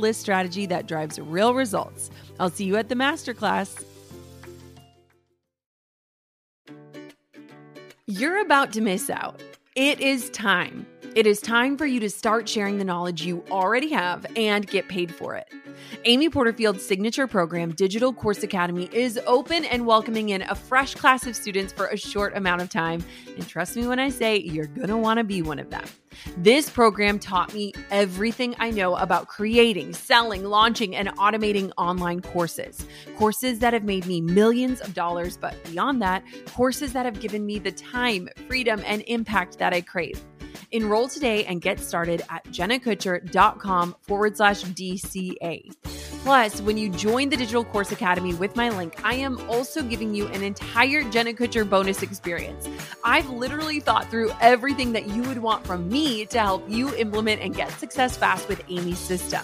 list strategy that drives real results. I'll see you at the masterclass. You're about to miss out. It is time. It is time for you to start sharing the knowledge you already have and get paid for it. Amy Porterfield's signature program, Digital Course Academy, is open and welcoming in a fresh class of students for a short amount of time. And trust me when I say you're going to want to be one of them. This program taught me everything I know about creating, selling, launching, and automating online courses. Courses that have made me millions of dollars, but beyond that, courses that have given me the time, freedom, and impact that I crave. Enroll today and get started at jennakutcher.com forward slash DCA. Plus, when you join the Digital Course Academy with my link, I am also giving you an entire Jenna Kutcher bonus experience. I've literally thought through everything that you would want from me to help you implement and get success fast with Amy's system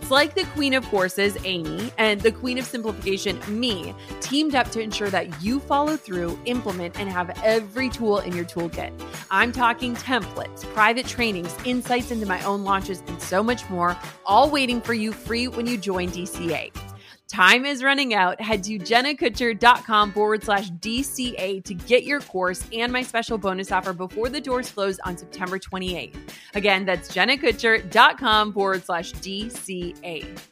It's like the queen of courses, Amy, and the queen of simplification, me, teamed up to ensure that you follow through, implement, and have every tool in your toolkit. I'm talking templates, private trainings, insights into my own launches, and so much more, all waiting for you free when you join DCA. Time is running out. Head to jennakutcher.com forward slash DCA to get your course and my special bonus offer before the doors close on September 28th. Again, that's jennakutcher.com forward slash DCA.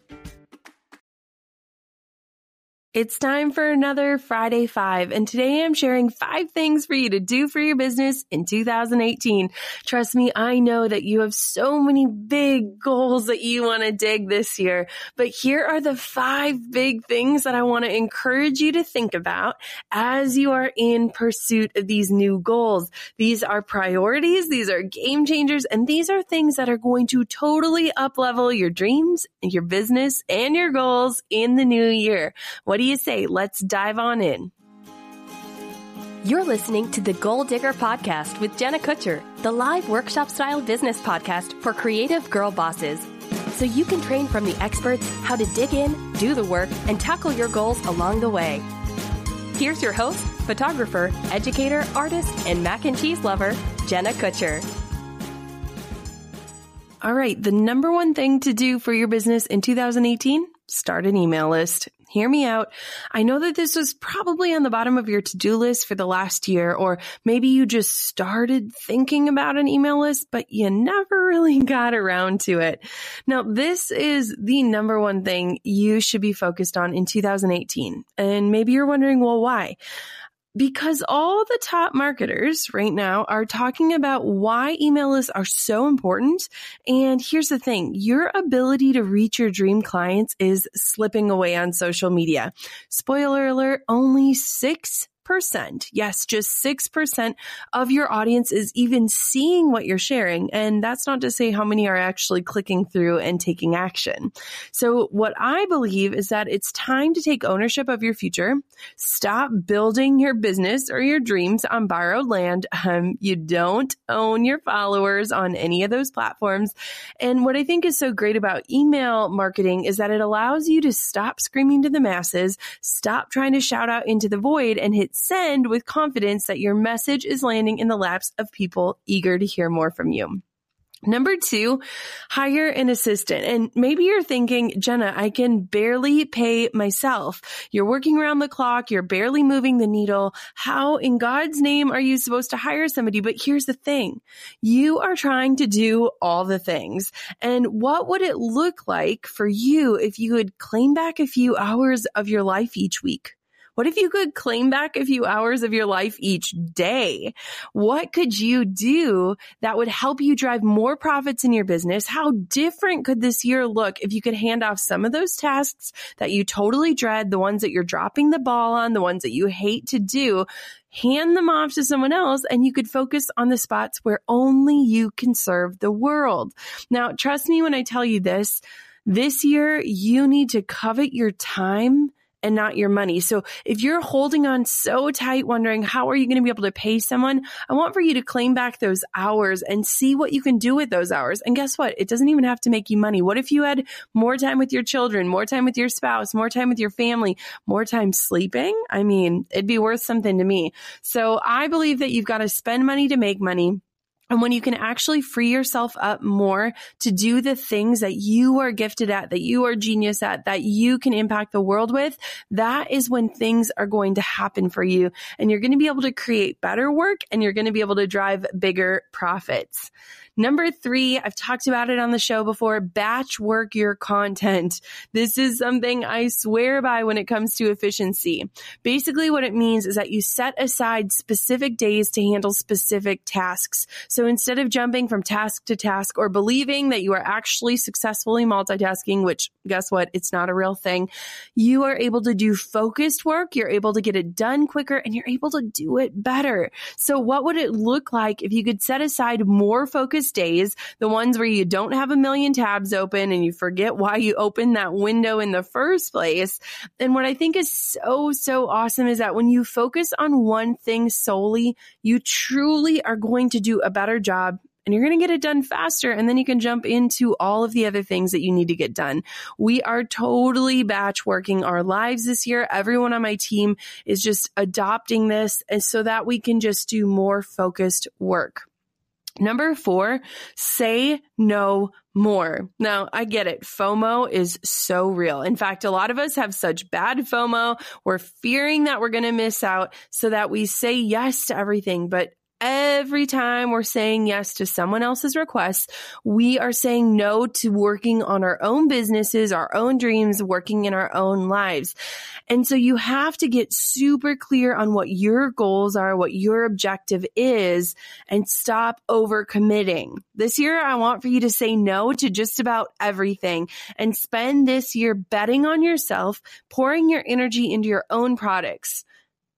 It's time for another Friday Five, and today I'm sharing five things for you to do for your business in 2018. Trust me, I know that you have so many big goals that you want to dig this year, but here are the five big things that I want to encourage you to think about as you are in pursuit of these new goals. These are priorities, these are game changers, and these are things that are going to totally up level your dreams, your business, and your goals in the new year. What do you say? Let's dive on in. You're listening to the Goal Digger Podcast with Jenna Kutcher, the live workshop style business podcast for creative girl bosses. So you can train from the experts how to dig in, do the work, and tackle your goals along the way. Here's your host, photographer, educator, artist, and mac and cheese lover, Jenna Kutcher. All right, the number one thing to do for your business in 2018 start an email list hear me out. I know that this was probably on the bottom of your to-do list for the last year, or maybe you just started thinking about an email list, but you never really got around to it. Now, this is the number one thing you should be focused on in 2018. And maybe you're wondering, well, why? Because all the top marketers right now are talking about why email lists are so important. And here's the thing, your ability to reach your dream clients is slipping away on social media. Spoiler alert, only six 6%. Yes, just 6% of your audience is even seeing what you're sharing. And that's not to say how many are actually clicking through and taking action. So what I believe is that it's time to take ownership of your future. Stop building your business or your dreams on borrowed land. Um, you don't own your followers on any of those platforms. And what I think is so great about email marketing is that it allows you to stop screaming to the masses, stop trying to shout out into the void and hit send with confidence that your message is landing in the laps of people eager to hear more from you. Number two, hire an assistant. And maybe you're thinking, Jenna, I can barely pay myself. You're working around the clock. You're barely moving the needle. How in God's name are you supposed to hire somebody? But here's the thing. You are trying to do all the things. And what would it look like for you if you would claim back a few hours of your life each week? What if you could claim back a few hours of your life each day? What could you do that would help you drive more profits in your business? How different could this year look if you could hand off some of those tasks that you totally dread, the ones that you're dropping the ball on, the ones that you hate to do, hand them off to someone else and you could focus on the spots where only you can serve the world. Now, trust me when I tell you this, this year you need to covet your time and not your money. So if you're holding on so tight, wondering how are you going to be able to pay someone, I want for you to claim back those hours and see what you can do with those hours. And guess what? It doesn't even have to make you money. What if you had more time with your children, more time with your spouse, more time with your family, more time sleeping? I mean, it'd be worth something to me. So I believe that you've got to spend money to make money. And when you can actually free yourself up more to do the things that you are gifted at, that you are genius at, that you can impact the world with, that is when things are going to happen for you. And you're going to be able to create better work and you're going to be able to drive bigger profits. Number three, I've talked about it on the show before, batch work your content. This is something I swear by when it comes to efficiency. Basically what it means is that you set aside specific days to handle specific tasks. So instead of jumping from task to task or believing that you are actually successfully multitasking, which guess what? It's not a real thing. You are able to do focused work. You're able to get it done quicker and you're able to do it better. So what would it look like if you could set aside more focused days, the ones where you don't have a million tabs open and you forget why you opened that window in the first place. And what I think is so, so awesome is that when you focus on one thing solely, you truly are going to do a better job and you're going to get it done faster. And then you can jump into all of the other things that you need to get done. We are totally batch working our lives this year. Everyone on my team is just adopting this and so that we can just do more focused work. Number four, say no more. Now, I get it. FOMO is so real. In fact, a lot of us have such bad FOMO. We're fearing that we're going to miss out so that we say yes to everything. But every time we're saying yes to someone else's requests, we are saying no to working on our own businesses, our own dreams, working in our own lives. And so you have to get super clear on what your goals are, what your objective is, and stop overcommitting. This year, I want for you to say no to just about everything and spend this year betting on yourself, pouring your energy into your own products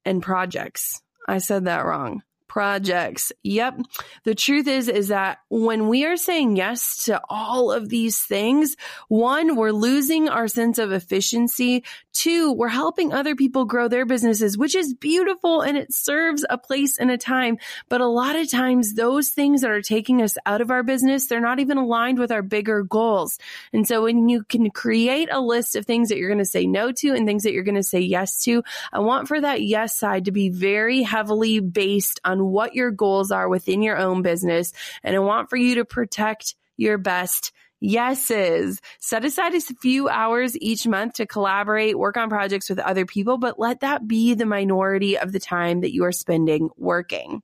and projects. I said that wrong projects. Yep. The truth is, is that when we are saying yes to all of these things, one, we're losing our sense of efficiency. Two, we're helping other people grow their businesses, which is beautiful and it serves a place and a time. But a lot of times those things that are taking us out of our business, they're not even aligned with our bigger goals. And so when you can create a list of things that you're going to say no to and things that you're going to say yes to, I want for that yes side to be very heavily based on what your goals are within your own business. And I want for you to protect your best yeses. Set aside a few hours each month to collaborate, work on projects with other people, but let that be the minority of the time that you are spending working.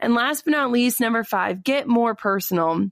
And last but not least, number five, get more personal.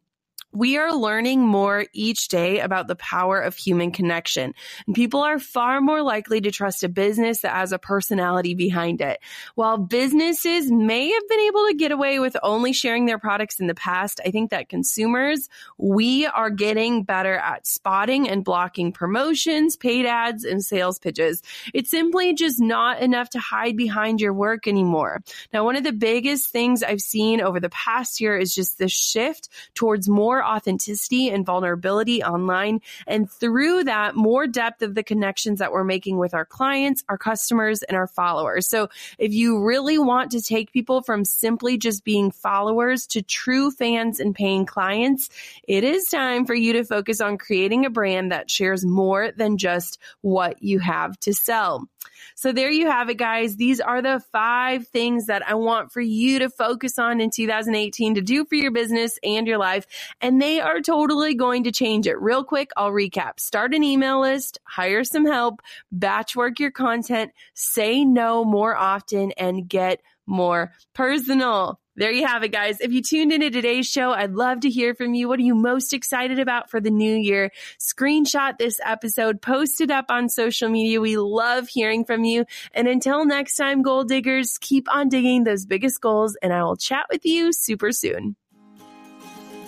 We are learning more each day about the power of human connection. And people are far more likely to trust a business that has a personality behind it. While businesses may have been able to get away with only sharing their products in the past, I think that consumers, we are getting better at spotting and blocking promotions, paid ads, and sales pitches. It's simply just not enough to hide behind your work anymore. Now, one of the biggest things I've seen over the past year is just the shift towards more authenticity and vulnerability online. And through that, more depth of the connections that we're making with our clients, our customers, and our followers. So if you really want to take people from simply just being followers to true fans and paying clients, it is time for you to focus on creating a brand that shares more than just what you have to sell. So there you have it, guys. These are the five things that I want for you to focus on in 2018 to do for your business and your life. And they are totally going to change it. Real quick, I'll recap. Start an email list, hire some help, batch work your content, say no more often, and get more personal. There you have it, guys. If you tuned into today's show, I'd love to hear from you. What are you most excited about for the new year? Screenshot this episode, post it up on social media. We love hearing from you. And until next time, goal diggers, keep on digging those biggest goals, and I will chat with you super soon.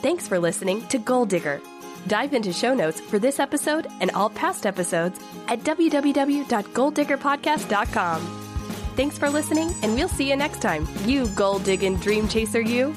Thanks for listening to Goal Digger. Dive into show notes for this episode and all past episodes at www.goaldiggerpodcast.com. Thanks for listening, and we'll see you next time. You goal digging dream chaser, you.